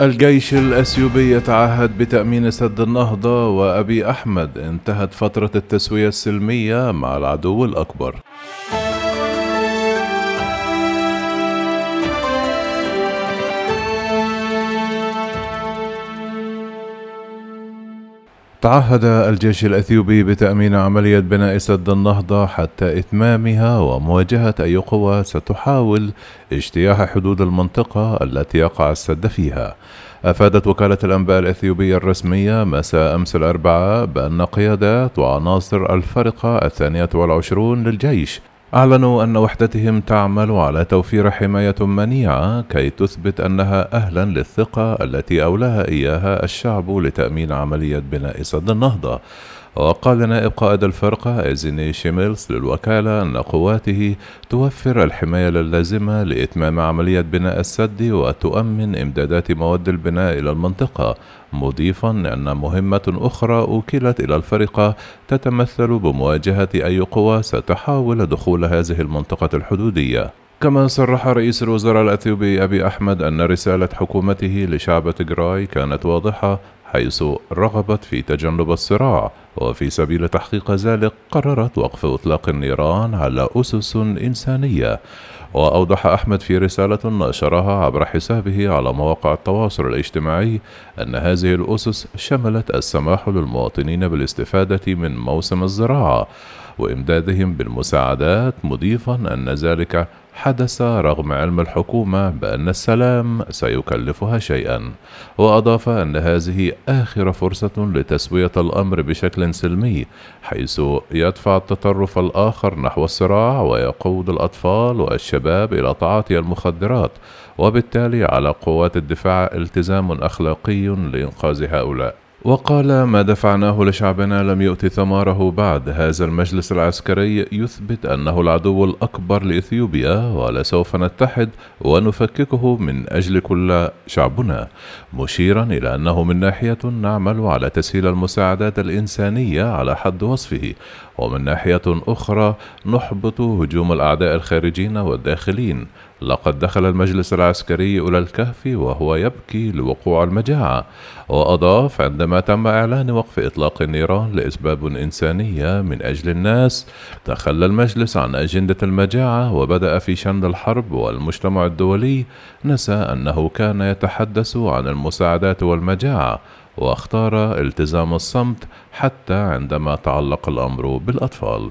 الجيش الأثيوبي يتعهد بتأمين سد النهضة وأبي أحمد انتهت فترة التسوية السلمية مع العدو الأكبر. تعهد الجيش الأثيوبي بتأمين عملية بناء سد النهضة حتى إتمامها ومواجهة أي قوى ستحاول اجتياح حدود المنطقة التي يقع السد فيها. أفادت وكالة الأنباء الأثيوبية الرسمية مساء أمس الأربعاء بأن قيادات وعناصر الفرقة الثانية والعشرون للجيش أعلنوا أن وحدتهم تعمل على توفير حماية منيعة كي تثبت أنها أهلا للثقة التي أولاها إياها الشعب لتأمين عملية بناء سد النهضة. وقال نائب قائد الفرقة إيزيني شيميلز للوكالة أن قواته توفر الحماية اللازمة لإتمام عملية بناء السد وتؤمن إمدادات مواد البناء إلى المنطقة مضيفا أن مهمة أخرى أوكلت إلى الفرقة تتمثل بمواجهة أي قوى ستحاول دخول هذه المنطقة الحدودية. كما صرح رئيس الوزراء الأثيوبي أبي أحمد أن رسالة حكومته لشعب تجراي كانت واضحة حيث رغبت في تجنب الصراع. وفي سبيل تحقيق ذلك قررت وقف إطلاق النيران على أسس إنسانية. وأوضح أحمد في رسالة نشرها عبر حسابه على مواقع التواصل الاجتماعي أن هذه الأسس شملت السماح للمواطنين بالاستفادة من موسم الزراعة وإمدادهم بالمساعدات مضيفا أن ذلك حدث رغم علم الحكومة بأن السلام سيكلفها شيئا. وأضاف أن هذه آخر فرصة لتسوية الأمر بشكل سلمي حيث يدفع التطرف الآخر نحو الصراع ويقود الأطفال والشباب إلى تعاطي المخدرات وبالتالي على قوات الدفاع التزام أخلاقي لإنقاذ هؤلاء. وقال ما دفعناه لشعبنا لم يؤت ثماره بعد. هذا المجلس العسكري يثبت أنه العدو الأكبر لإثيوبيا ولسوف نتحد ونفككه من أجل كل شعبنا. مشيرا إلى أنه من ناحية نعمل على تسهيل المساعدات الإنسانية على حد وصفه. ومن ناحية أخرى نحبط هجوم الأعداء الخارجين والداخلين. لقد دخل المجلس العسكري إلى الكهف وهو يبكي لوقوع المجاعة. وأضاف عندما تم إعلان وقف إطلاق النيران لأسباب إنسانية من أجل الناس تخلى المجلس عن أجندة المجاعة وبدأ في شن الحرب والمجتمع الدولي نسى أنه كان يتحدث عن المساعدات والمجاعة واختار التزام الصمت حتى عندما تعلق الأمر بالأطفال.